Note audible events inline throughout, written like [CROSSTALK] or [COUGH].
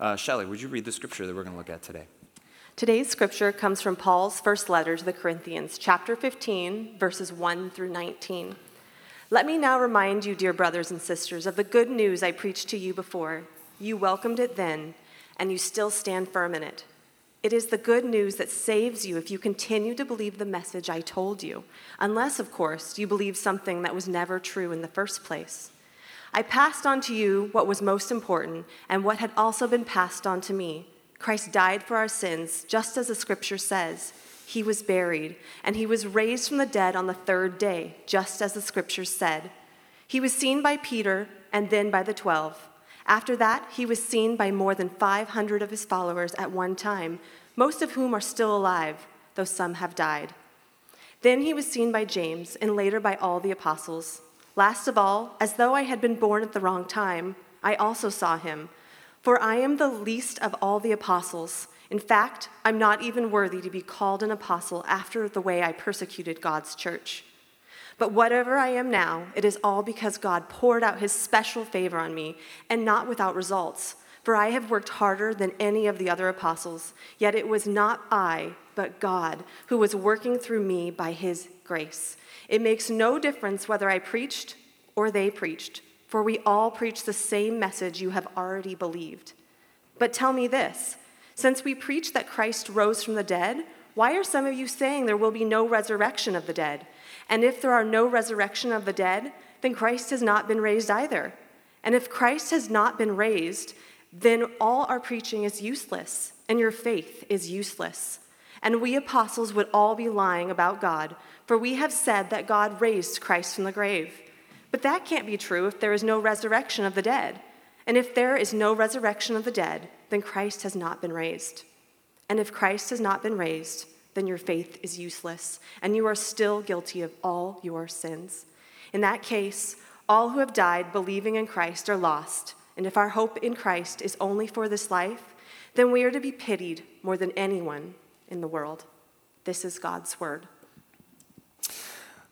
Uh, Shelley, would you read the scripture that we're going to look at today? Today's scripture comes from Paul's first letter to the Corinthians, chapter 15, verses 1 through 19. Let me now remind you, dear brothers and sisters, of the good news I preached to you before. You welcomed it then, and you still stand firm in it. It is the good news that saves you if you continue to believe the message I told you, unless, of course, you believe something that was never true in the first place. I passed on to you what was most important and what had also been passed on to me. Christ died for our sins, just as the scripture says. He was buried, and he was raised from the dead on the third day, just as the scripture said. He was seen by Peter and then by the twelve. After that, he was seen by more than 500 of his followers at one time, most of whom are still alive, though some have died. Then he was seen by James, and later by all the apostles. Last of all, as though I had been born at the wrong time, I also saw him. For I am the least of all the apostles. In fact, I'm not even worthy to be called an apostle after the way I persecuted God's church. But whatever I am now, it is all because God poured out his special favor on me, and not without results. For I have worked harder than any of the other apostles, yet it was not I, but God, who was working through me by his grace. It makes no difference whether I preached or they preached, for we all preach the same message you have already believed. But tell me this since we preach that Christ rose from the dead, why are some of you saying there will be no resurrection of the dead? And if there are no resurrection of the dead, then Christ has not been raised either. And if Christ has not been raised, then all our preaching is useless, and your faith is useless. And we apostles would all be lying about God, for we have said that God raised Christ from the grave. But that can't be true if there is no resurrection of the dead. And if there is no resurrection of the dead, then Christ has not been raised. And if Christ has not been raised, then your faith is useless, and you are still guilty of all your sins. In that case, all who have died believing in Christ are lost, and if our hope in Christ is only for this life, then we are to be pitied more than anyone in the world. This is God's word.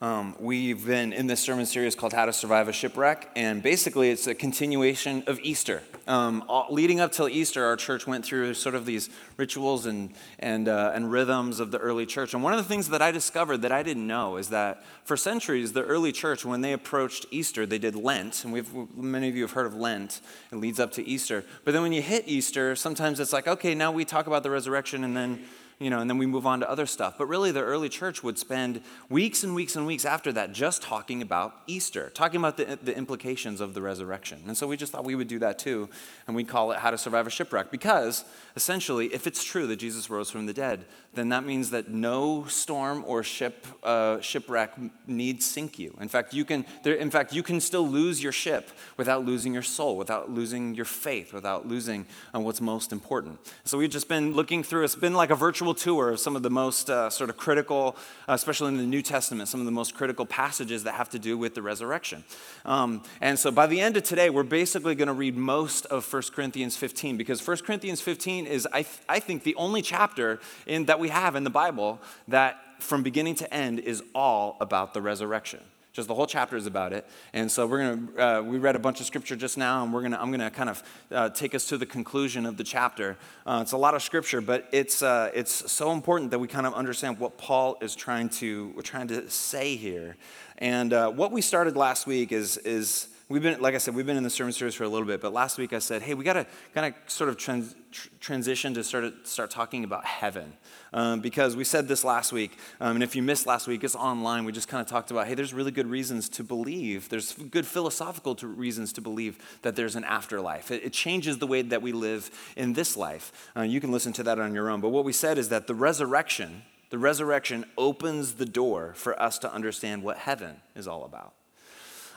Um, we've been in this sermon series called How to Survive a Shipwreck, and basically it's a continuation of Easter. Um, all, leading up till Easter, our church went through sort of these rituals and, and, uh, and rhythms of the early church. And one of the things that I discovered that I didn't know is that for centuries, the early church, when they approached Easter, they did Lent. And we've, many of you have heard of Lent. It leads up to Easter. But then when you hit Easter, sometimes it's like, okay, now we talk about the resurrection and then you know, and then we move on to other stuff. But really, the early church would spend weeks and weeks and weeks after that just talking about Easter, talking about the, the implications of the resurrection. And so we just thought we would do that too, and we'd call it How to Survive a Shipwreck. Because essentially, if it's true that Jesus rose from the dead, then that means that no storm or ship, uh, shipwreck needs sink you. In fact, you can, there, in fact, you can still lose your ship without losing your soul, without losing your faith, without losing uh, what's most important. So we've just been looking through, it's been like a virtual tour of some of the most uh, sort of critical, uh, especially in the New Testament, some of the most critical passages that have to do with the resurrection. Um, and so by the end of today, we're basically going to read most of 1 Corinthians 15 because 1 Corinthians 15 is, I, th- I think, the only chapter in, that we have in the Bible that from beginning to end is all about the resurrection. Just the whole chapter is about it. And so we're going to, uh, we read a bunch of scripture just now, and we're going to, I'm going to kind of uh, take us to the conclusion of the chapter. Uh, it's a lot of scripture, but it's, uh, it's so important that we kind of understand what Paul is trying to, we're trying to say here. And uh, what we started last week is, is we've been, like I said, we've been in the sermon series for a little bit, but last week I said, hey, we got to kind of sort of trans, tr- transition to start, start talking about heaven. Um, because we said this last week, um, and if you missed last week, it's online. We just kind of talked about, hey, there's really good reasons to believe. There's good philosophical to reasons to believe that there's an afterlife. It, it, changes the way that we live in this life. Uh, you can listen to that on your own. But what we said is that the resurrection, the resurrection opens the door for us to understand what heaven is all about.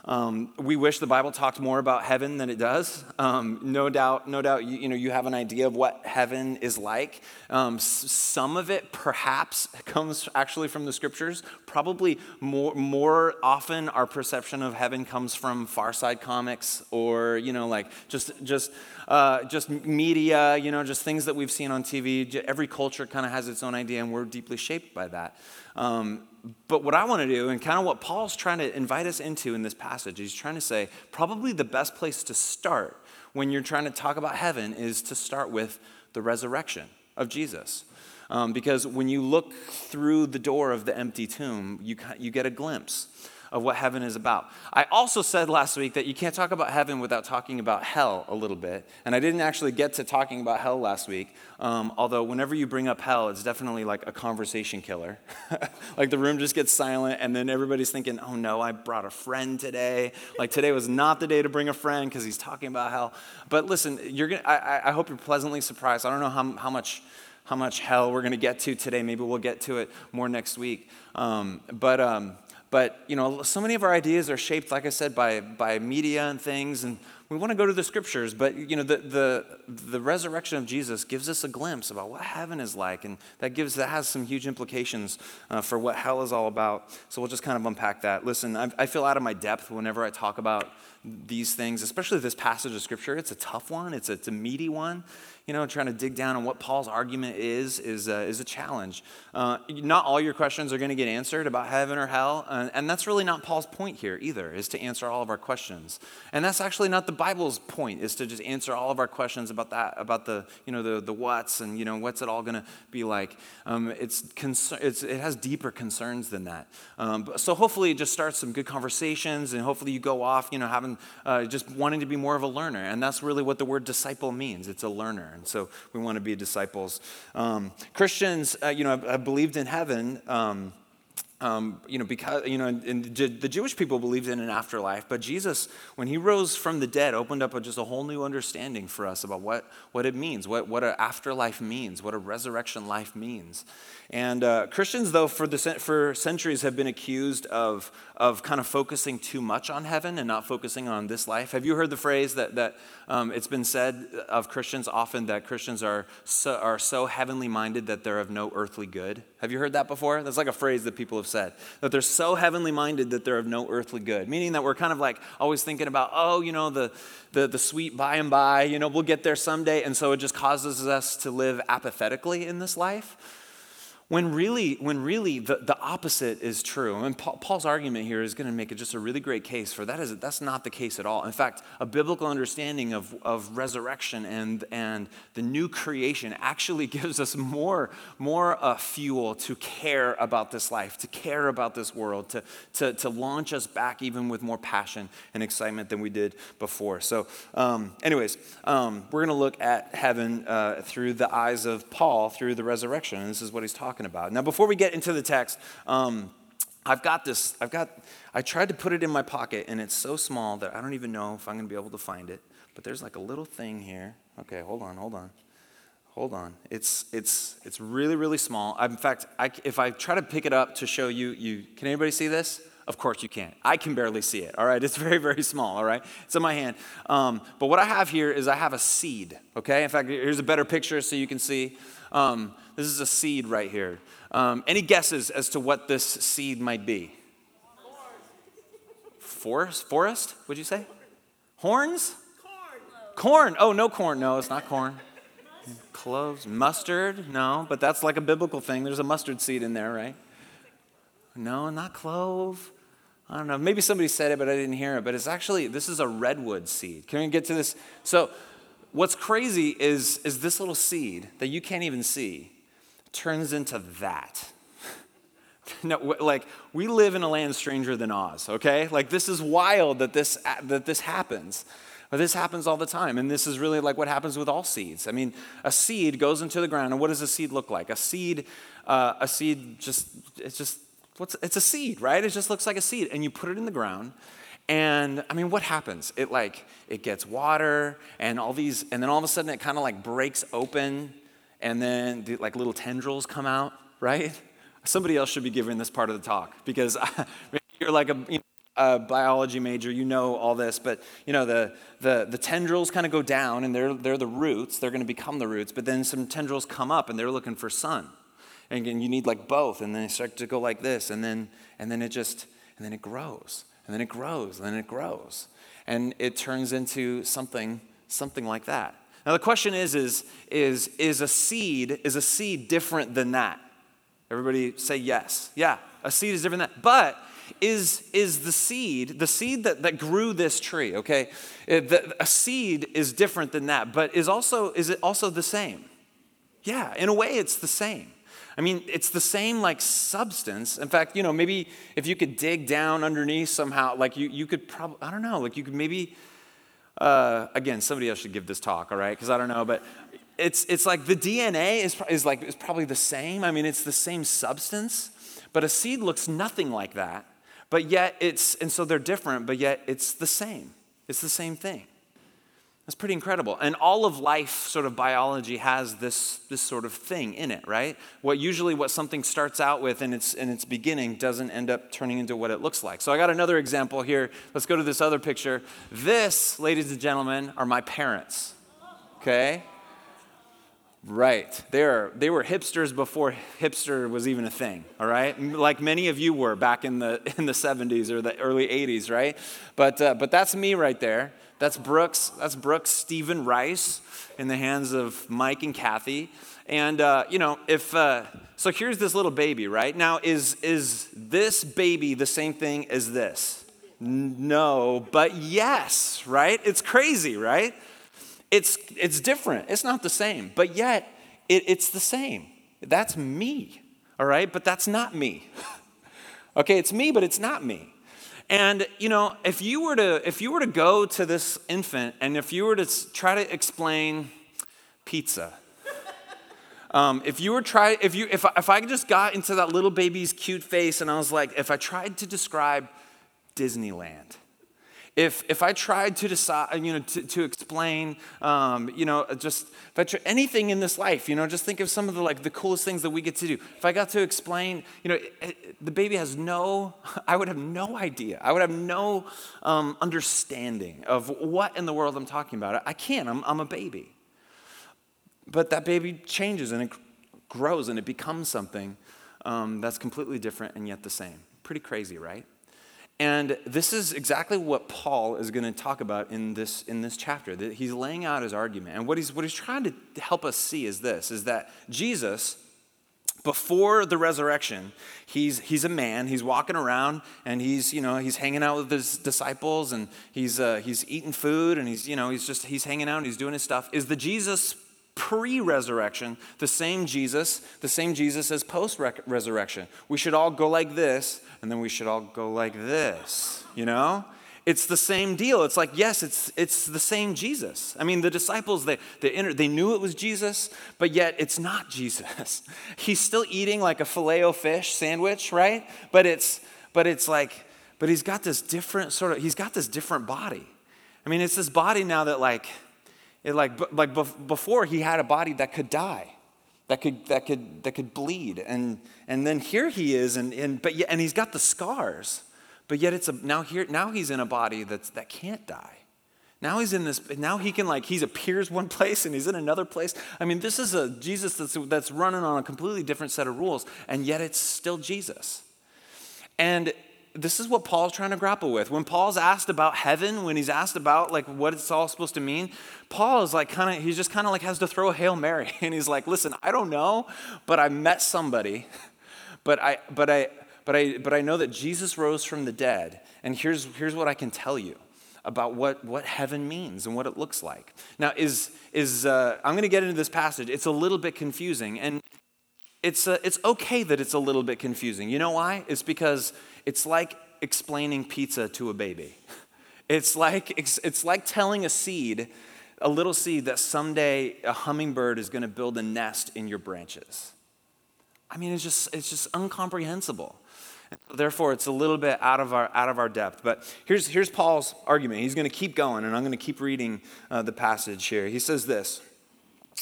Um, we wish the Bible talked more about heaven than it does. Um, no doubt, no doubt, you, you, know, you have an idea of what heaven is like. Um, s- some of it perhaps [LAUGHS] comes actually from the scriptures. Probably more, more often, our perception of heaven comes from Far Side comics or, you know, like just, just, uh, just media, you know, just things that we've seen on TV. Every culture kind of has its own idea, and we're deeply shaped by that. Um, but what I want to do, and kind of what Paul's trying to invite us into in this passage, he's trying to say probably the best place to start when you're trying to talk about heaven is to start with the resurrection of Jesus. Um, because when you look through the door of the empty tomb, you, you get a glimpse of what heaven is about. I also said last week that you can't talk about heaven without talking about hell a little bit. And I didn't actually get to talking about hell last week, um, although whenever you bring up hell, it's definitely like a conversation killer. [LAUGHS] like the room just gets silent, and then everybody's thinking, oh no, I brought a friend today. Like today was not the day to bring a friend because he's talking about hell. But listen, you're gonna, I, I hope you're pleasantly surprised. I don't know how, how much how much hell we're going to get to today. Maybe we'll get to it more next week. Um, but um, but, you know, so many of our ideas are shaped, like I said, by, by media and things, and we want to go to the scriptures, but, you know, the, the, the resurrection of Jesus gives us a glimpse about what heaven is like, and that, gives, that has some huge implications uh, for what hell is all about. So we'll just kind of unpack that. Listen, I, I feel out of my depth whenever I talk about these things, especially this passage of scripture. It's a tough one, it's a, it's a meaty one you know, trying to dig down on what Paul's argument is, is, uh, is a challenge. Uh, not all your questions are going to get answered about heaven or hell, uh, and that's really not Paul's point here either, is to answer all of our questions. And that's actually not the Bible's point, is to just answer all of our questions about that, about the, you know, the, the what's and, you know, what's it all going to be like. Um, it's, concern, it's, it has deeper concerns than that. Um, so hopefully it just starts some good conversations, and hopefully you go off, you know, having, uh, just wanting to be more of a learner. And that's really what the word disciple means. It's a learner. And so we want to be disciples. Um, Christians, uh, you know, have, have, believed in heaven. Um, um, you know, because, you know, and the Jewish people believed in an afterlife, but Jesus, when he rose from the dead, opened up a, just a whole new understanding for us about what, what it means, what, what an afterlife means, what a resurrection life means. And uh, Christians, though, for, the, for centuries have been accused of, of kind of focusing too much on heaven and not focusing on this life. Have you heard the phrase that, that um, it's been said of Christians often that Christians are so, are so heavenly minded that they're of no earthly good? Have you heard that before? That's like a phrase that people have said, that they're so heavenly minded that they're of no earthly good, meaning that we're kind of like always thinking about, oh, you know, the, the, the sweet by and by, you know, we'll get there someday. And so it just causes us to live apathetically in this life. When really, when really the, the opposite is true. And Paul's argument here is going to make it just a really great case for that is that's not the case at all. In fact, a biblical understanding of, of resurrection and, and the new creation actually [LAUGHS] gives us more, more uh, fuel to care about this life, to care about this world, to, to, to launch us back even with more passion and excitement than we did before. So, um, anyways, um, we're going to look at heaven uh, through the eyes of Paul, through the resurrection. And this is what he's talking talking about. Now, before we get into the text, um, I've got this, I've got, I tried to put it in my pocket and it's so small that I don't even know if I'm going to be able to find it. But there's like a little thing here. Okay, hold on, hold on. Hold on. It's, it's, it's really, really small. In fact, I, if I try to pick it up to show you, you, can anybody see this? Of course you can't. I can barely see it, all right? It's [LAUGHS] very, very small, all right? It's in my hand. Um, but what I have here is I have a seed, okay? In fact, here's a better picture so you can see. Um, this is a seed right here. Um, any guesses as to what this seed might be? Forest? Forest, would you say? Horns? Corn. Oh, no corn. No, it's not corn. Cloves. Mustard? No, but that's like a biblical thing. There's a mustard seed in there, right? No, not clove. I don't know. Maybe somebody said it, but I didn't hear it. But it's actually, this is a redwood seed. Can we get to this? So, what's crazy is, is this little seed that you can't even see turns into that. [LAUGHS] no, like we live in a land stranger than Oz, okay? Like this is wild that this that this happens. But this happens all the time, and this is really like what happens with all seeds. I mean, a seed goes into the ground, and what does a seed look like? A seed, uh, a seed just it's just what's it's a seed, right? It just looks like a seed, and you put it in the ground, and I mean, what happens? It like it gets water, and all these, and then all of a sudden it kind of like breaks open, and then the, like little tendrils come out, right? Somebody else should be giving this part of the talk because [LAUGHS] you're like a, you know, a, biology major, you know all this, but you know the, the, the tendrils kind of go down and they're, they're the roots, they're going to become the roots, but then some tendrils come up and they're looking for sun. And again, you need like both, and then they start to go like this, and then, and then it just, and then it grows, and then it grows, and then it grows. And it turns into something, something like that. Now the question is, is, is, is a seed, is a seed different than that? Everybody say yes. Yeah, a seed is different than that. But is, is the seed, the seed that, that grew this tree, okay? It, the, a seed is different than that, but is, also, is it also the same? Yeah, in a way, it's the same. I mean, it's the same like substance. In fact, you know, maybe if you could dig down underneath somehow, like you, you could probably, I don't know, like you could maybe, uh, again, somebody else should give this talk, all right? Because I don't know, but it's, it's like the DNA is, is like is probably the same. I mean, it's the same substance, but a seed looks nothing like that. But yet it's, and so they're different, but yet it's the same. It's the same thing. That's pretty incredible. And all of life, sort of biology, has this, this sort of thing in it, right? What usually what something starts out with in its, in its beginning doesn't end up turning into what it looks like. So I got another example here. Let's go to this other picture. This, ladies and gentlemen, are my parents. Okay? Right. They, are, they were hipsters before hipster was even a thing, all right? Like many of you were back in the, [LAUGHS] in the 70s or the early 80s, right? But, uh, but that's me right there. That's Brooks. That's Brooks Stephen Rice in the hands of Mike and Kathy. And, uh, you know, if, uh, so here's this little baby, right? Now, is, is this baby the same thing as this? No, but yes, right? It's crazy, right? It's, it's different. It's not the same, but yet it, it's the same. That's me, all right? But that's not me. [LAUGHS] okay, it's me, but it's not me. And you know, if you were to if you were to go to this infant and if you were to try to explain pizza, um, if you were try if you if if I just got into that little baby's cute face and I was like, if I tried to describe Disneyland, if, if I tried to decide, you know, to, to explain, um, you know, just if I try, anything in this life, you know, just think of some of the like the coolest things that we get to do. If I got to explain, you know, it, it, the baby has no, [LAUGHS] I would have no idea. I would have no um, understanding of what in the world I'm talking about. I can't. I'm, I'm a baby. But that baby changes and it grows and it becomes something um, that's completely different and yet the same. Pretty crazy, right? And this is exactly what Paul is going to talk about in this, in this chapter. That he's laying out his argument. And what he's, what he's trying to help us see is this, is that Jesus, before the resurrection, he's, he's a man. He's walking around and he's, you know, he's hanging out with his disciples and he's, uh, he's eating food and he's, you know, he's just, he's hanging out and he's doing his stuff. Is the Jesus pre resurrection the same Jesus, the same Jesus as post resurrection? We should all go like this and then we should all go like this, you know? It's the same deal. It's like, yes, it's, it's the same Jesus. I mean, the disciples, they, they, entered, they knew it was Jesus, but yet it's not [LAUGHS] Jesus. He's still eating like a filet fish sandwich, right? But it's, but it's like, but he's got this different sort of, he's got this different body. I mean, it's this body now that like, it like, like before he had a body that could die that could, that could, that could bleed. And, and then here he is, and, and, but and he's got the scars, but yet it's a, now, here, now he's in a body that's, that can't die. Now he's in this, now he can like, he appears one [LAUGHS] place and he's in another place. I mean, this is a Jesus that's, that's running on a completely different set of rules, and yet it's still Jesus. And this is what Paul's trying to grapple with. When Paul's asked about heaven, when he's asked about like what it's all supposed to mean, Paul is like kind of, he just kind of like has to throw a Hail Mary. [LAUGHS] And he's like, listen, I don't know, but I met somebody, [LAUGHS] but I, but I, but I, but I know that Jesus rose from the dead. And here's, here's what I can tell you about what, what heaven means and what it looks like. Now, is, is uh, I'm going to get into this passage. It's a little bit confusing. And it's, uh, it's okay that it's a little bit confusing. You know why? It's because it's like explaining pizza to a baby. [LAUGHS] It's like, it's, it's like telling a seed, a little seed, that someday a hummingbird is going to build a nest in your branches. I mean, it's just, it's just incomprehensible. Therefore, it's a little bit out of our, out of our depth. But here's, here's Paul's argument. He's going to keep going, and I'm going to keep reading uh, the passage here. He says this.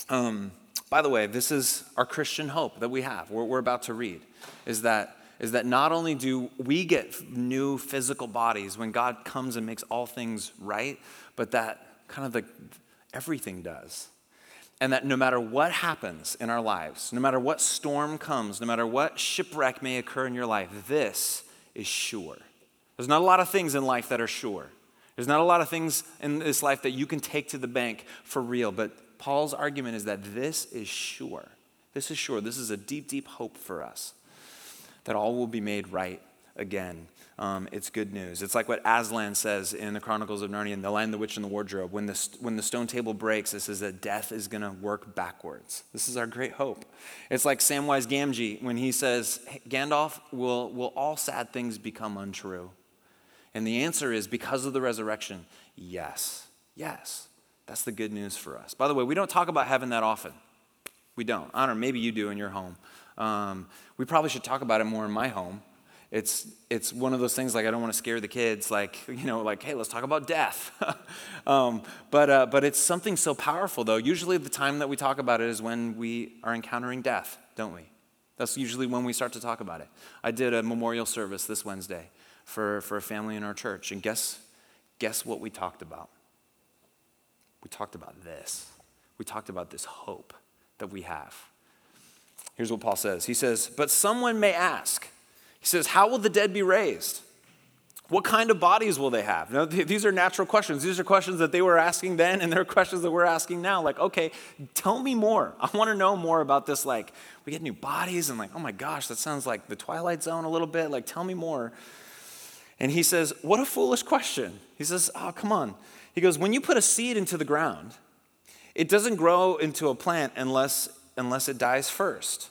Um, by the way, this is our Christian hope that we have, what we're about to read, is that is that not only do we get new physical bodies when God comes and makes all things right, but that kind of the everything does. And that no matter what happens in our lives, no matter what storm comes, no matter what shipwreck may occur in your life, this is sure. There's not a lot of things in life that are sure. There's not a lot of things in this life that you can take to the bank for real, but Paul's argument is that this is sure. This is sure. This is a deep, deep hope for us that all will be made right again. Um, it's good news. It's like what Aslan says in the Chronicles of Narnia, The Lion, the Witch, and the Wardrobe. When the, when the stone table breaks, it says that death is going to work backwards. This is our great hope. It's like Samwise Gamgee when he says, Gandalf, will, will all sad things become untrue? And the answer is because of the resurrection, yes. Yes. That's the good news for us. By the way, we don't talk about heaven that often. We don't. I don't know, maybe you do in your home. Um, we probably should talk about it more in my home it's it's one of those things like I don't want to scare the kids, like [LAUGHS] you know, like hey, let's talk about death. [LAUGHS] um, but uh, but it's something so powerful though. Usually, the time that we talk about it is when we are encountering death, don't we? That's usually when we start to talk about it. I did a memorial service this Wednesday for for a family in our church, and guess guess what we talked about? We talked about this. We talked about this hope that we have. Here's what Paul says. He says, "But someone may ask." He says, How will the dead be raised? What kind of bodies will they have? Now, these are natural questions. These are questions that they were asking then, and they're [LAUGHS] questions that we're asking now. Like, okay, tell me more. I want to know more about this. Like, we get new bodies, and like, oh my gosh, that sounds like the Twilight Zone a little bit. Like, tell me more. And he says, What a foolish question. He says, Oh, come on. He goes, When you put a seed into the ground, it doesn't grow into a plant unless, unless it dies first.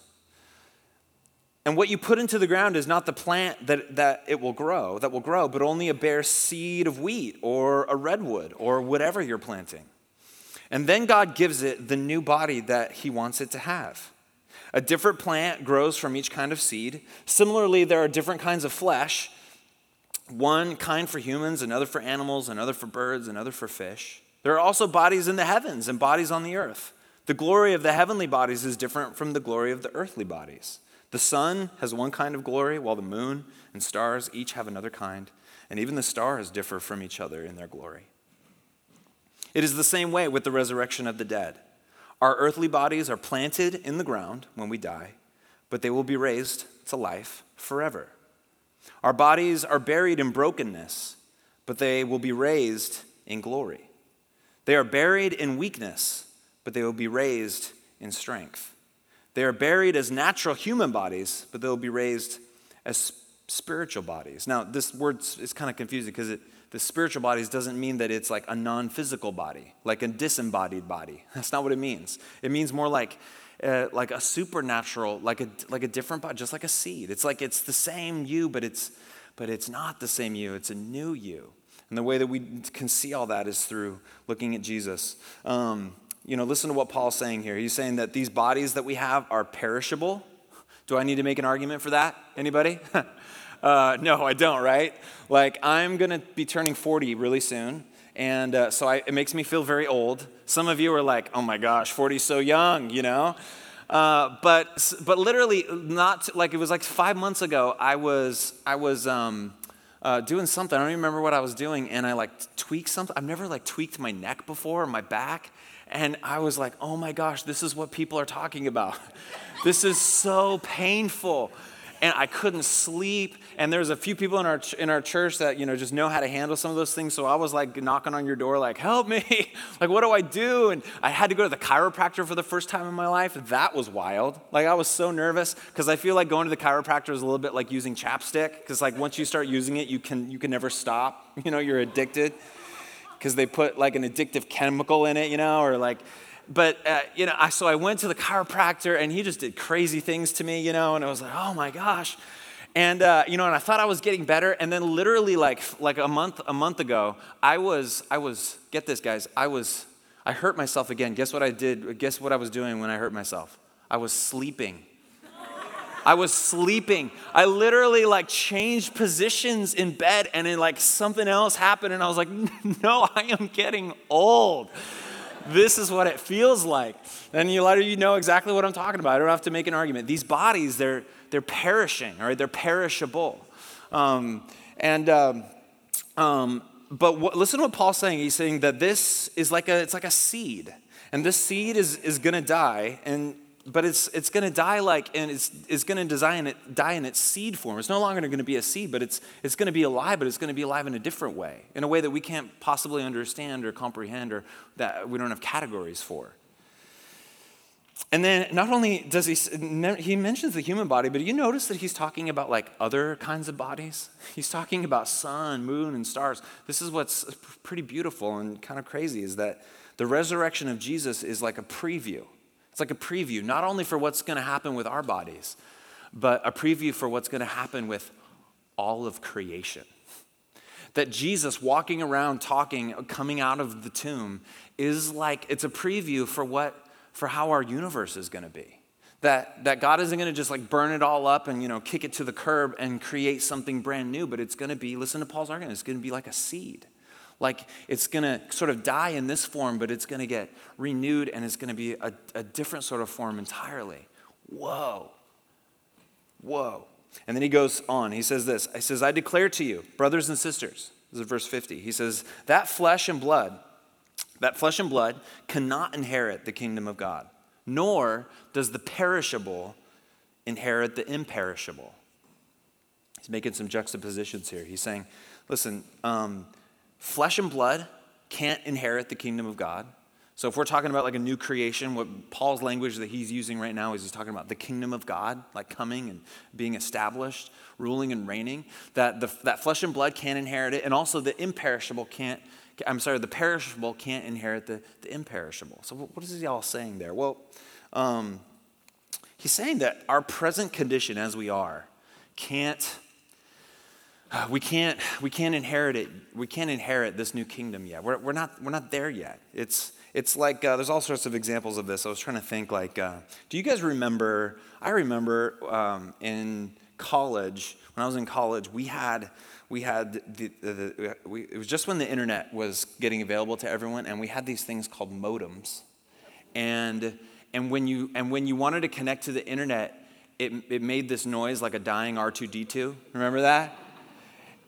And what you put into the ground is not the plant that, that it will grow, that will grow, but only a bare seed of wheat or a redwood or whatever you're planting. And then God gives it the new body that He wants it to have. A different plant grows from each kind of seed. Similarly, there are different kinds of flesh one kind for humans, another for animals, another for birds, another for fish. There are also bodies in the heavens and bodies on the earth. The glory of the heavenly bodies is different from the glory of the earthly bodies. The sun has one kind of glory, while the moon and stars each have another kind, and even the stars differ from each other in their glory. It is the same way with the resurrection of the dead. Our earthly bodies are planted in the ground when we die, but they will be raised to life forever. Our bodies are buried in brokenness, but they will be raised in glory. They are buried in weakness, but they will be raised in strength. They are buried as natural human bodies, but they'll be raised as spiritual bodies. Now, this word is kind of confusing because the spiritual bodies doesn't mean that it's like a non physical body, like a disembodied body. [LAUGHS] That's not what it means. It means more like, uh, like a supernatural, like a, like a different body, just like a seed. It's like it's the same you, but it's, but it's not the same you, it's a new you. And the way that we can see all that is through looking at Jesus. Um, you know, listen to what Paul's saying here. He's saying that these bodies that we have are perishable. Do I need to make an argument for that? Anybody? [LAUGHS] uh, no, I don't, right? Like, I'm going to be turning 40 really soon. And uh, so I, it makes me feel very old. Some of you are like, oh my gosh, 40 so young, you know? Uh, but, but literally, not like it was like five months ago, I was, I was um, uh, doing something. I don't even remember what I was doing. And I like tweaked something. I've never like tweaked my neck before or my back. And I was like, oh my gosh, this is what people are talking about. [LAUGHS] this is so painful. And I couldn't sleep. And there's a few people in our, in our church that, you know, just know how to handle some of those things. So I was like knocking on your door, like, help me. [LAUGHS] like, what do I do? And I had to go to the chiropractor for the first time in my life. That was wild. Like, I was so nervous because I feel like going to the chiropractor is a little bit like using chapstick. Because, like, once you start using it, you can, you can never stop. [LAUGHS] You know, you're addicted because they put like an addictive chemical in it, you know, or like, but uh, you know, I, so I went to the chiropractor and he just did crazy things to me, you know, and I was like, oh my gosh. And uh, you know, and I thought I was getting better, and then literally like like a month a month ago, I was I was get this guys, I was I hurt myself again. Guess what I did? Guess what I was doing when I hurt myself? I was sleeping. I was sleeping. I literally like changed positions in bed and then like something else happened and I was like, [LAUGHS] no, I am getting old. This is what it feels like. And you let you know exactly what I'm talking about. I don't have to make an argument. These bodies, they're, they're perishing, all right? They're perishable. Um, and, um, um, but what, listen to what Paul's saying. He's saying that this is like a, it's like a seed. And this seed is, is going to die. And but it's, it's going to die like, and it's, it's going to die in, its seed form. It's no longer going to be a seed, but it's, it's going to be alive, but it's going to be alive in a different way, in a way that we can't possibly understand or comprehend or that we don't have categories for. and then not only does he, he mentions the human body, but you notice that he's talking about like other kinds of bodies? [LAUGHS] He's talking about sun, moon, and stars. This is what's pretty beautiful and kind of crazy is that the resurrection of Jesus is like a preview. It's like a preview, not only for what's going to happen with our bodies, but a preview for what's going to happen with all of creation. That Jesus walking around talking, coming out of the tomb, is like it's a preview for what for how our universe is going to be. That, that God isn't going to just like burn it all up and you know kick it to the curb and create something brand new, but it's going to be, listen to Paul's argument, it's going to be like a seed. Like it's going to sort of die in this form, but it's going to get renewed and it's going to be a, a different sort of form entirely. Whoa. Whoa. And then he goes on. He says this He says, I declare to you, brothers and sisters, this is verse 50. He says, that flesh and blood that flesh and blood cannot inherit the kingdom of God, nor does the perishable inherit the imperishable. He's making some juxtapositions here. He's saying, listen, um, flesh and blood can't inherit the kingdom of God. So if we're talking about like a new creation, what Paul's language that he's using right now is he's talking about the kingdom of God, like coming and being established, ruling and reigning. That the, that flesh and blood can't inherit it, and also the imperishable can't I'm sorry, the perishable can't inherit the, the imperishable. So, what is he all saying there? Well, um, he's saying that our present condition as we are can't. We can't, we can't inherit it. We can't inherit this new kingdom yet. We're, we're, not, we're not there yet. It's, it's like, uh, there's all sorts of examples of this. I was trying to think, like, uh, do you guys remember? I remember um, in college, when I was in college, we had we had the, the, the we, it was just when the internet was getting available to everyone, and we had these things called modems. And, and, when, you, and when you wanted to connect to the internet, it, it made this noise like a dying R2D2. Remember that?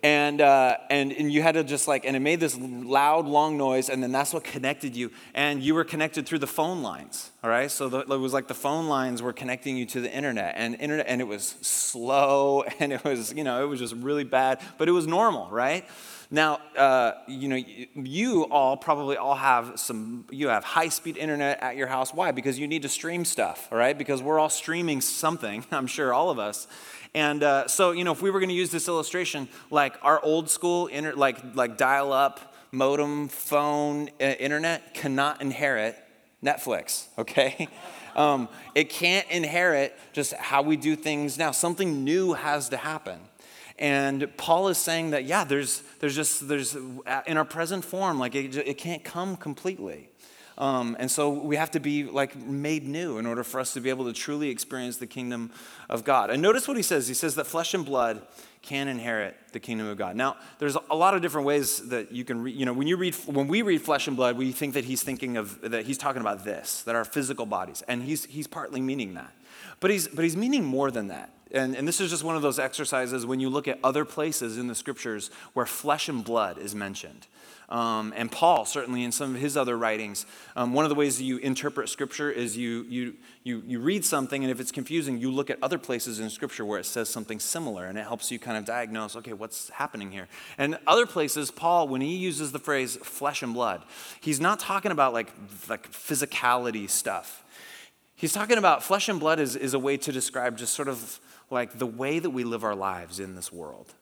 And, uh, and, and you had to just like, and it made this loud, long noise, and then that's what connected you. And you were connected through the phone lines, all right? So the, it was like the phone lines were connecting you to the internet, and internet, and it was slow, [LAUGHS] and it was, you know, it was just really bad, but it was normal, right? Now, uh, you know, you all probably all have some, you have high speed internet at your house. Why? Because you need to stream stuff, all right? Because we're all streaming something, [LAUGHS] I'm sure all of us. And uh, so, you know, if we were going to use this illustration, like our old school, inter- like, like dial up, modem, phone, uh, internet cannot inherit Netflix, [LAUGHS] okay? Um, it can't inherit just how we do things now. Something new has to happen. And Paul is saying that, yeah, there's, there's just, there's, uh, in our present form, like it, it can't come completely. Um, and so we have to be like made new in order for us to be able to truly experience the kingdom of God. And notice what he says. He says that flesh and blood can inherit the kingdom of God. Now, there's a lot of different ways that you can read, you know, when you read when we read flesh and blood, we think that he's thinking of that he's talking about this, that our physical bodies. And he's he's partly meaning that. But he's but he's meaning more than that. And, and this is just one of those exercises when you look at other places in the scriptures where flesh and blood is mentioned. Um, and Paul, certainly in some of his other writings, um, one of the ways that you interpret Scripture is you, you, you, you read something, and if it's confusing, you look at other places in Scripture where it says something similar, and it helps you kind of diagnose, okay, what's happening here? And other places, Paul, when he uses the phrase flesh and blood, he's not talking about like, like physicality stuff. He's talking about flesh and blood is, is a way to describe just sort of like the way that we live our lives in this world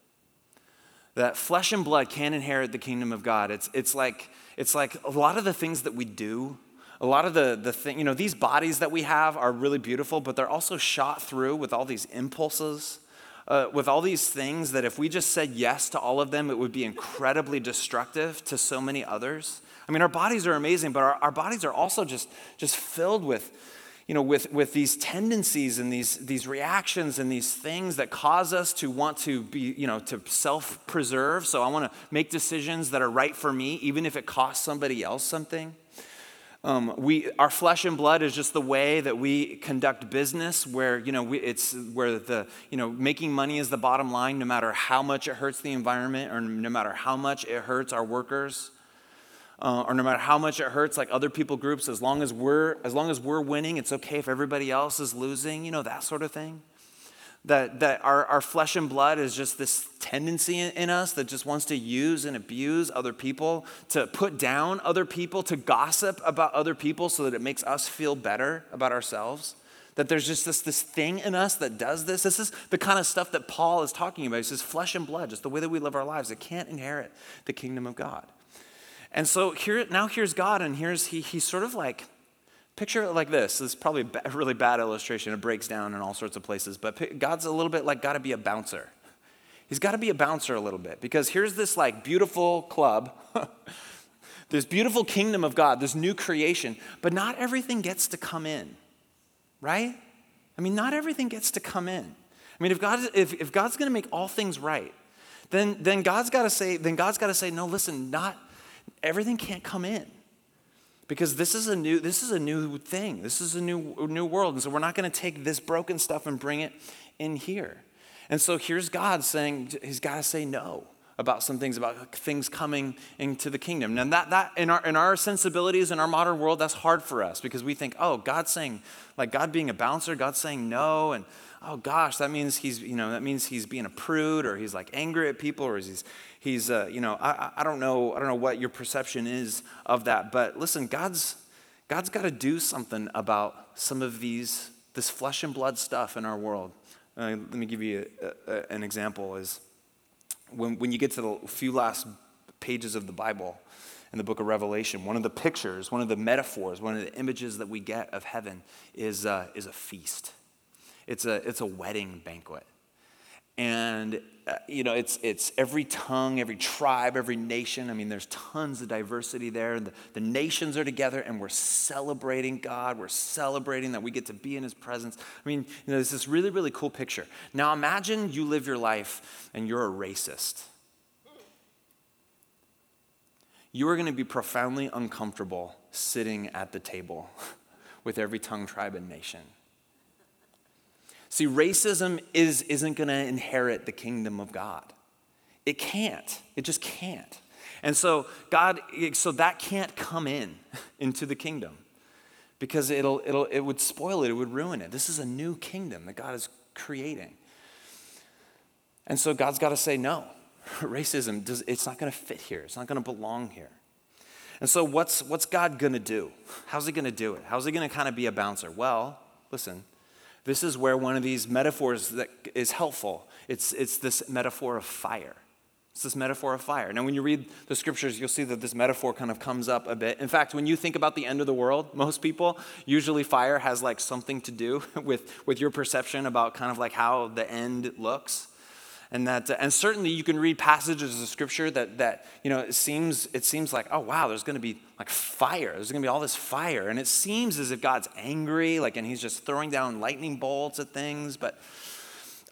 that flesh and blood can't inherit the kingdom of God. It's, it's, like, it's like a lot of the things that we do, a lot of the, the thing, you know, these bodies that we have are really beautiful, but they're also shot through with all these impulses, uh, with all these things that if we just said yes to all of them, it would be incredibly destructive to so many others. I mean, our bodies are amazing, but our, our bodies are also just, just filled with you know, with, with these tendencies and these, these reactions and these things that cause us to want to be, you know, to self preserve. So I want to make decisions that are right for me, even if it costs somebody else something. Um, we, our flesh and blood is just the way that we conduct business, where you know we, it's where the you know making money is the bottom line, no matter how much it hurts the environment or no matter how much it hurts our workers uh, or no matter how much it hurts like other people groups as long as we're as long as we're winning it's okay if everybody else is losing you know that sort of thing That, that our, our flesh and blood is just this tendency in, in us that just wants to use and abuse other people, to put down other people, to gossip about other people so that it makes us feel better about ourselves. That there's just this, this thing in us that does this. This is the kind of stuff that Paul is talking about. He says, flesh and blood, just the way that we live our lives, it can't inherit the kingdom of God. And so here, now here's God, and here's he, he's sort of like, picture it like this. This is probably a really bad illustration. It breaks down in all sorts of places, but God's a little bit like got to be a bouncer. He's got to be a bouncer a little bit because here's this like beautiful club, [LAUGHS] this beautiful kingdom of God, this new creation, but not everything gets to come in right? I mean, not everything gets to come in. I mean, if, God, if, if God's going to make all things right, then, then God's got to say, then God's got to say, no, listen, not everything can't come in. Because this is a new, this is a new thing. This is a new, new world. And so we're not going to take this broken stuff and bring it in here. And so here's God saying, He's got to say no about some things, about things coming into the kingdom. And that, that in, our, in our sensibilities, in our modern world, that's hard for us because we think, oh, God's saying, like God being a bouncer, God's saying no, and oh gosh, that means he's, you know, that means he's being a prude or he's like angry at people or he's, he's uh, you know, I, I don't know, I don't know what your perception is of that. But listen, God's, God's got to do something about some of these, this flesh and blood stuff in our world. Uh, let me give you a, a, an example is when, when you get to the few last pages of the Bible, in the book of Revelation, one of the pictures, one of the metaphors, one of the images that we get of heaven is, uh, is a feast. It's a, it's a wedding banquet. And, Uh, you know, it's, it's every tongue, every tribe, every nation. I mean, there's tons of diversity there. The, the nations are together and we're celebrating God. We're celebrating that we get to be in His presence. I mean, you know, it's this really, really cool picture. Now, imagine you live your life and you're a racist you are going to be profoundly uncomfortable sitting at the table [LAUGHS] with every tongue, tribe, and nation. See, racism is, isn't going to inherit the kingdom of God. It can't. It just can't. And so, God, so that can't come in [LAUGHS] into the kingdom because it'll, it'll, it would spoil it, it would ruin it. This is a new kingdom that God is creating. And so, God's got to say no. [LAUGHS] racism, does, it's not going to fit here. It's not going to belong here. And so, what's, what's God going to do? How's he going to do it? How's he going to kind of be a bouncer? Well, listen, this is where one of these metaphors that is helpful. It's, it's this metaphor of fire. It's this metaphor of fire. Now, when you read the scriptures, you'll see that this metaphor kind of comes up a bit. In fact, when you think about the end of the world, most people, usually fire has like something to do [LAUGHS] with, with your perception about kind of like how the end looks and that and certainly you can read passages of scripture that that you know it seems it seems like oh wow there's going to be like fire. There's going to be all this fire. And it seems as if god's angry like and he's just throwing down lightning bolts at things. But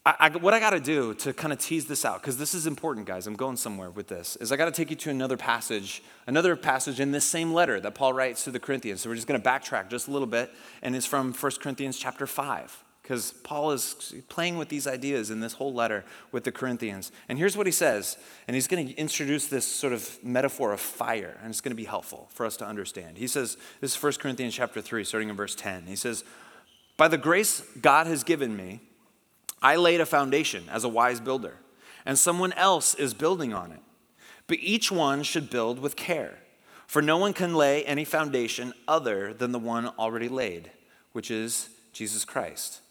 I, what i got to do to kind of tease this out because this is important guys i'm going somewhere with this is i got to take you to another passage another passage in this same letter that paul writes to the corinthians. So we're just going to backtrack just a little bit and it's from 1 corinthians chapter 5 because Paul is playing with these ideas in this whole letter with the Corinthians. And here's what he says, and he's going to introduce this sort of metaphor of fire, and it's going to be helpful for us to understand. He says, this is 1 Corinthians chapter 3, starting in verse 10. He says, By the grace God has given me, I laid a foundation as a wise builder, and someone else is building on it. But each one should build with care, for no one can lay any foundation other than the one already laid, which is Jesus Christ.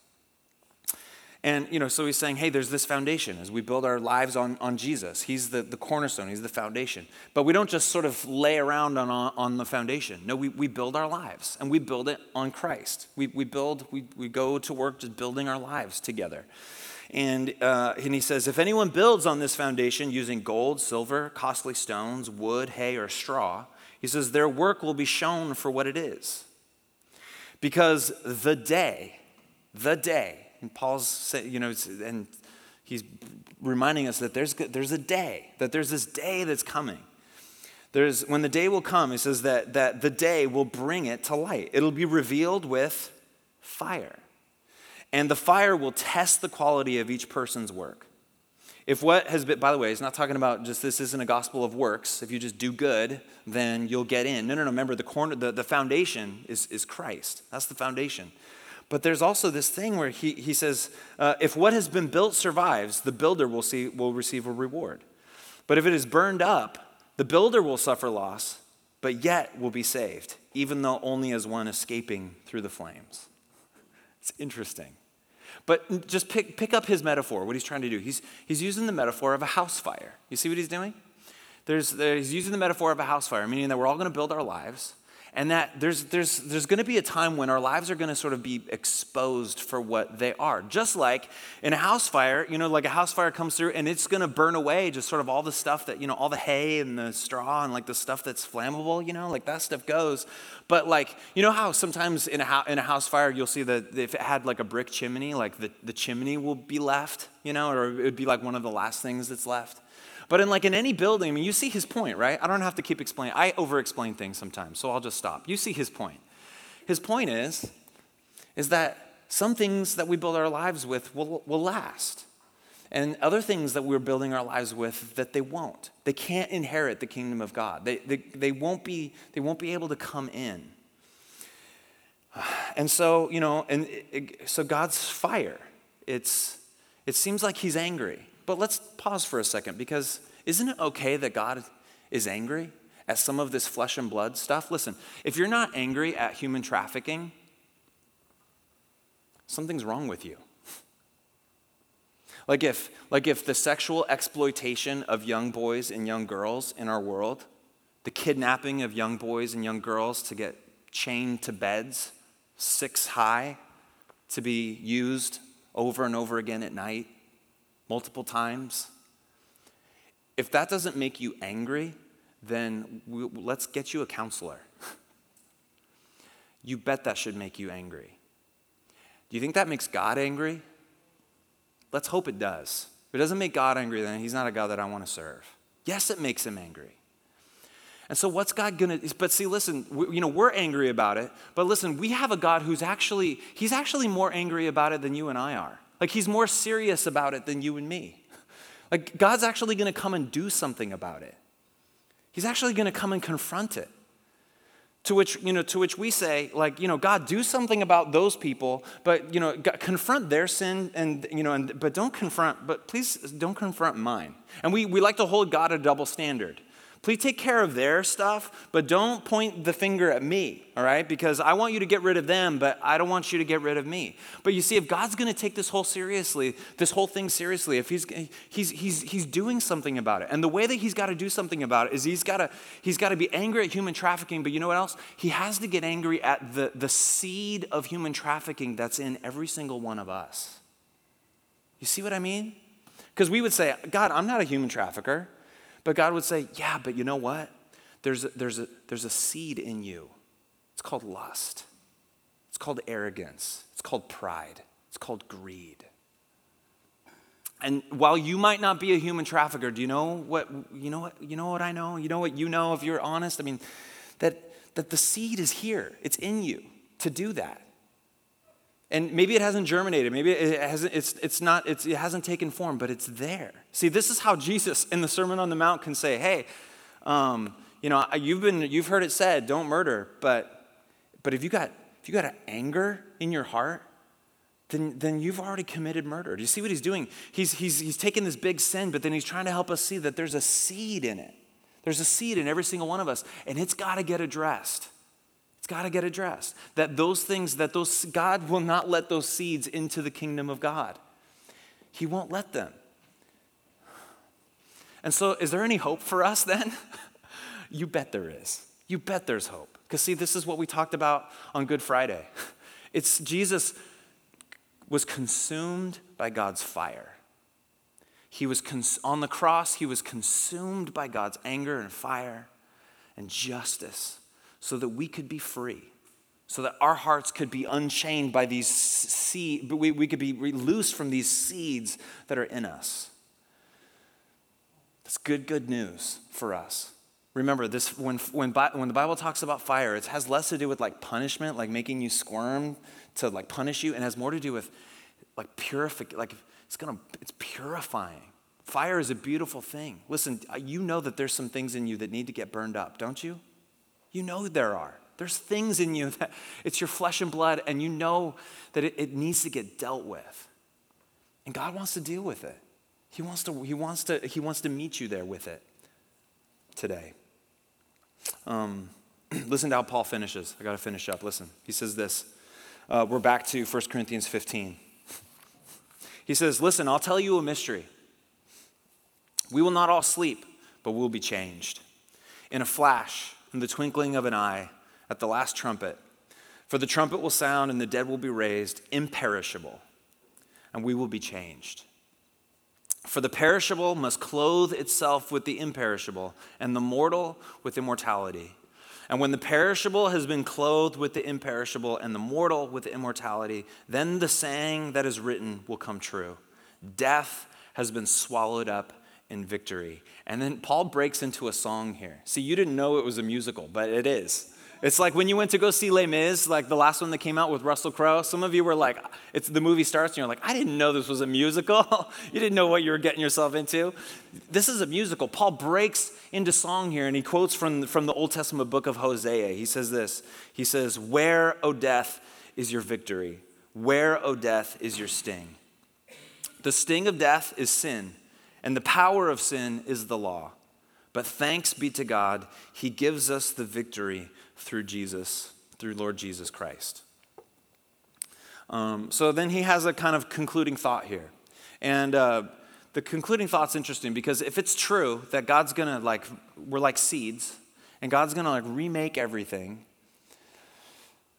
And, you know, so he's saying, hey, there's this foundation as we build our lives on, on Jesus. He's the, the cornerstone, he's the foundation. But we don't just sort of lay around on, on the foundation. No, we, we build our lives and we build it on Christ. We, we build, we, we go to work just building our lives together. And, uh, and he says, if anyone builds on this foundation using gold, silver, costly stones, wood, hay, or straw, he says, their work will be shown for what it is. Because the day, the day, and Paul's, you know, and he's reminding us that there's, there's a day, that there's this day that's coming. There's, when the day will come, he says that, that the day will bring it to light. It'll be revealed with fire. And the fire will test the quality of each person's work. If what has been, by the way, he's not talking about just this isn't a gospel of works. If you just do good, then you'll get in. No, no, no. Remember, the corner, the, the foundation is, is Christ. That's the foundation. But there's also this thing where he, he says, uh, if what has been built survives, the builder will, see, will receive a reward. But if it is burned up, the builder will suffer loss, but yet will be saved, even though only as one escaping through the flames. [LAUGHS] It's interesting. But just pick, pick up his metaphor, what he's trying to do. He's, he's using the metaphor of a house fire. You see what he's doing? There's, there's, he's using the metaphor of a house fire, meaning that we're all going to build our lives and that there's, there's, there's going to be a time when our lives are going to sort of be exposed for what they are. Just like in a house fire, you know, like a house fire comes through and it's going to burn away just sort of all the stuff that, you know, all the hay and the straw and like the stuff that's flammable, you know, like that stuff goes. But like, you know how sometimes in a, ho- in a house fire, you'll see that if it had like a brick chimney, like the, the chimney will be left, you know, or it would be like one of the last things that's left. But in like in any building, I mean, you see his point, right? I don't have to keep explaining. I over-explain things sometimes, so I'll just stop. You see his point. His point is, is that some things that we build our lives with will, will last. And other things that we're building our lives with that they won't. They can't inherit the kingdom of God. They, they, they, won't, be, they won't be able to come in. [SIGHS] And so, you know, and it, so God's fire, it's, it seems like he's angry. But let's pause for a second because isn't it okay that God is angry at some of this flesh and blood stuff? Listen, if you're not angry at human trafficking, something's wrong with you. Like if, like if the sexual exploitation of young boys and young girls in our world, the kidnapping of young boys and young girls to get chained to beds six high to be used over and over again at night, multiple times. If that doesn't make you angry, then we, let's get you a counselor. you bet that should make you angry. Do you think that makes God angry? Let's hope it does. If it doesn't make God angry, then He's not a God that I want to serve. Yes, it makes Him angry. And so, what's God gonna? But see, listen, we, you know, we're angry about it. But listen, we have a God who's actually, He's actually more angry about it than you and I are. Like he's more serious about it than you and me. Like God's actually going to come and do something about it. He's actually going to come and confront it. To which, you know, to which we say, like, you know, God, do something about those people, but, you know, confront their sin, and, you know, and, but don't confront, but please don't confront mine. And we, we like to hold God a double standard. Please take care of their stuff, but don't point the finger at me, all right? Because I want you to get rid of them, but I don't want you to get rid of me. But you see, if God's going to take this whole seriously, this whole thing seriously, if he's, he's, he's, he's doing something about it, and the way that he's got to do something about it is he's got he's to be angry at human trafficking, but you know what else? He has to get angry at the, the seed of human trafficking that's in every single one of us. You see what I mean? Because we would say, God, I'm not a human trafficker. But God would say, Yeah, but you know what? There's a, there's a, there's a seed in you. It's called lust, it's called arrogance, it's called pride, it's called greed. And while you might not be a human trafficker, do you know what you know what you know what I know? You know what you know if you're honest? I mean, that that the seed is here. It's in you to do that. And maybe it hasn't germinated. Maybe it hasn't, it's, it's not, it's, it hasn't taken form, but it's there. See, this is how Jesus in the Sermon on the Mount can say, hey, um, you know, you've, been, you've heard it said, don't murder, but, but if you got, if you got anger in your heart, then, then you've already committed murder. Do you see what he's doing? He's, he's, he's taking this big sin, but then he's trying to help us see that there's a seed in it. There's a seed in every single one of us, and it's got to get addressed. It's got to get addressed. That those things, that those, God will not let those seeds into the kingdom of God. He won't let them. And so, is there any hope for us then? [LAUGHS] you bet there is. You bet there's hope. Because, see, this is what we talked about on Good Friday. [LAUGHS] It's Jesus was consumed by God's fire. He was cons- on the cross, he was consumed by God's anger and fire and justice so that we could be free, so that our hearts could be unchained by these seeds, we, we could be loosed from these seeds that are in us. That's good, good news for us. Remember, this when, when, when the Bible talks about fire, it has less to do with like punishment, like making you squirm to like punish you, and has more to do with like purification, like it's gonna, it's purifying. Fire is a beautiful thing. Listen, you know that there's some things in you that need to get burned up, don't you? You know there are. There's things in you [LAUGHS] that it's your flesh and blood, and you know that it, it needs to get dealt with. And God wants to deal with it. He wants to, he wants to, he wants to meet you there with it today. Um, [CLEARS THROAT] listen to how Paul finishes. I got to finish up. Listen. He says this. Uh, we're back to 1 Corinthians 15. He says, Listen, I'll tell you a mystery. We will not all sleep, but we'll be changed. In a flash, in the twinkling of an eye, at the last trumpet. For the trumpet will sound, and the dead will be raised, imperishable, and we will be changed. For the perishable must clothe itself with the imperishable, and the mortal with immortality. And when the perishable has been clothed with the imperishable, and the mortal with the immortality, then the saying that is written will come true Death has been swallowed up in victory. And then Paul breaks into a song here. See, you didn't know it was a musical, but it is. It's like when you went to go see Les Mis, like the last one that came out with Russell Crowe. Some of you were like, it's the movie starts and you're like, I didn't know this was a musical. [LAUGHS] you didn't know what you were getting yourself into. This is a musical. Paul breaks into song here and he quotes from, from the Old Testament book of Hosea. He says this He says, Where, O death, is your victory? Where, O death, is your sting? The sting of death is sin, and the power of sin is the law. But thanks be to God, He gives us the victory through Jesus, through Lord Jesus Christ. Um, so then he has a kind of concluding thought here. And uh, the concluding thought's interesting because if it's true that God's gonna, like, we're like seeds, and God's gonna, like, remake everything,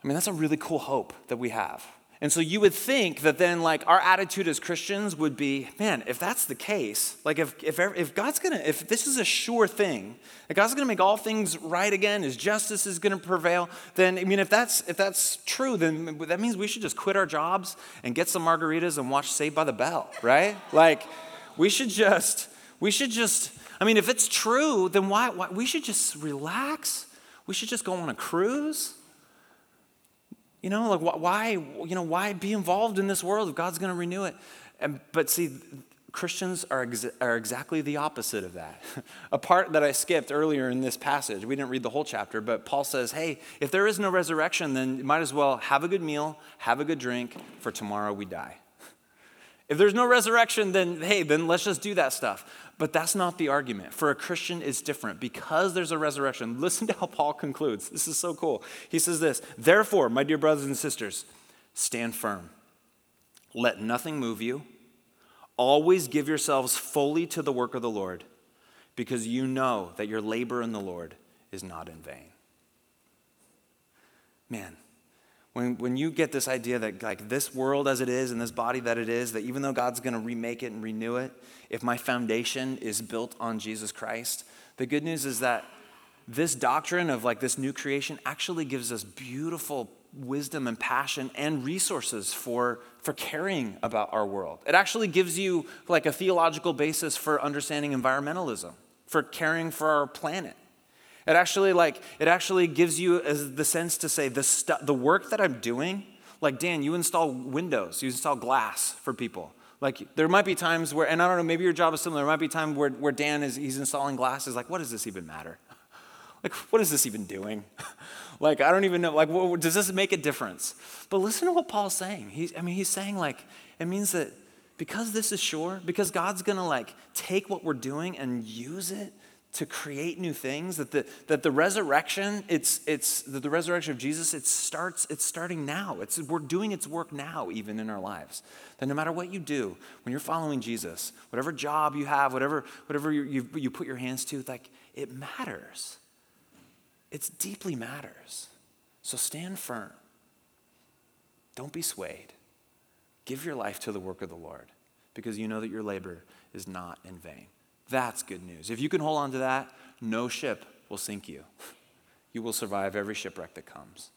I mean, that's a really cool hope that we have. And so you would think that then, like, our attitude as Christians would be, man, if that's the case, like, if, if, if God's gonna, if this is a sure thing, if God's gonna make all things right again, His justice is gonna prevail, then, I mean, if that's, if that's true, then that means we should just quit our jobs and get some margaritas and watch Saved by the Bell, right? Like, we should just, we should just, I mean, if it's true, then why, why we should just relax. We should just go on a cruise you know, like why, you know, why be involved in this world if God's going to renew it? And, but see, Christians are, ex- are exactly the opposite of that. [LAUGHS] a part that I skipped earlier in this passage, we didn't read the whole chapter, but Paul says, hey, if there is no resurrection, then you might as well have a good meal, have a good drink, for tomorrow we die. [LAUGHS] If there's no resurrection, then hey, then let's just do that stuff. But that's not the argument. For a Christian, it's different. Because there's a resurrection, [LAUGHS] listen to how Paul concludes. This is so cool. He says this Therefore, my dear brothers and sisters, stand firm. Let nothing move you. Always give yourselves fully to the work of the Lord, because you know that your labor in the Lord is not in vain. Man, when, when you get this idea that like this world as it is and this body that it is that even though god's going to remake it and renew it if my foundation is built on jesus christ the good news is that this doctrine of like this new creation actually gives us beautiful wisdom and passion and resources for for caring about our world. It actually gives you like a theological basis for understanding environmentalism for caring for our planet it actually like it actually gives you the sense to say the stu- the work that I'm doing. Like Dan, you install windows, you install glass for people. Like there might be times where, and I don't know, maybe your job is similar. There might be times where, where Dan is he's installing glasses. Like, what does this even matter? [LAUGHS] Like, what is this even doing? [LAUGHS] like, I don't even know. Like, what, does this make a difference? But listen to what Paul's saying. He's, I mean, he's saying like it means that because this is sure, because God's gonna like take what we're doing and use it to create new things that the, that the resurrection it's, it's that the resurrection of jesus it starts it's starting now. It's, we're doing its work now even in our lives. That no matter what you do when you're following jesus whatever job you have whatever whatever you, you, you put your hands to like it matters. It deeply matters. So stand firm. Don't be swayed. Give your life to the work of the lord because you know that your labor is not in vain that's good news. If you can hold on to that, no ship will sink you. You will survive every shipwreck that comes.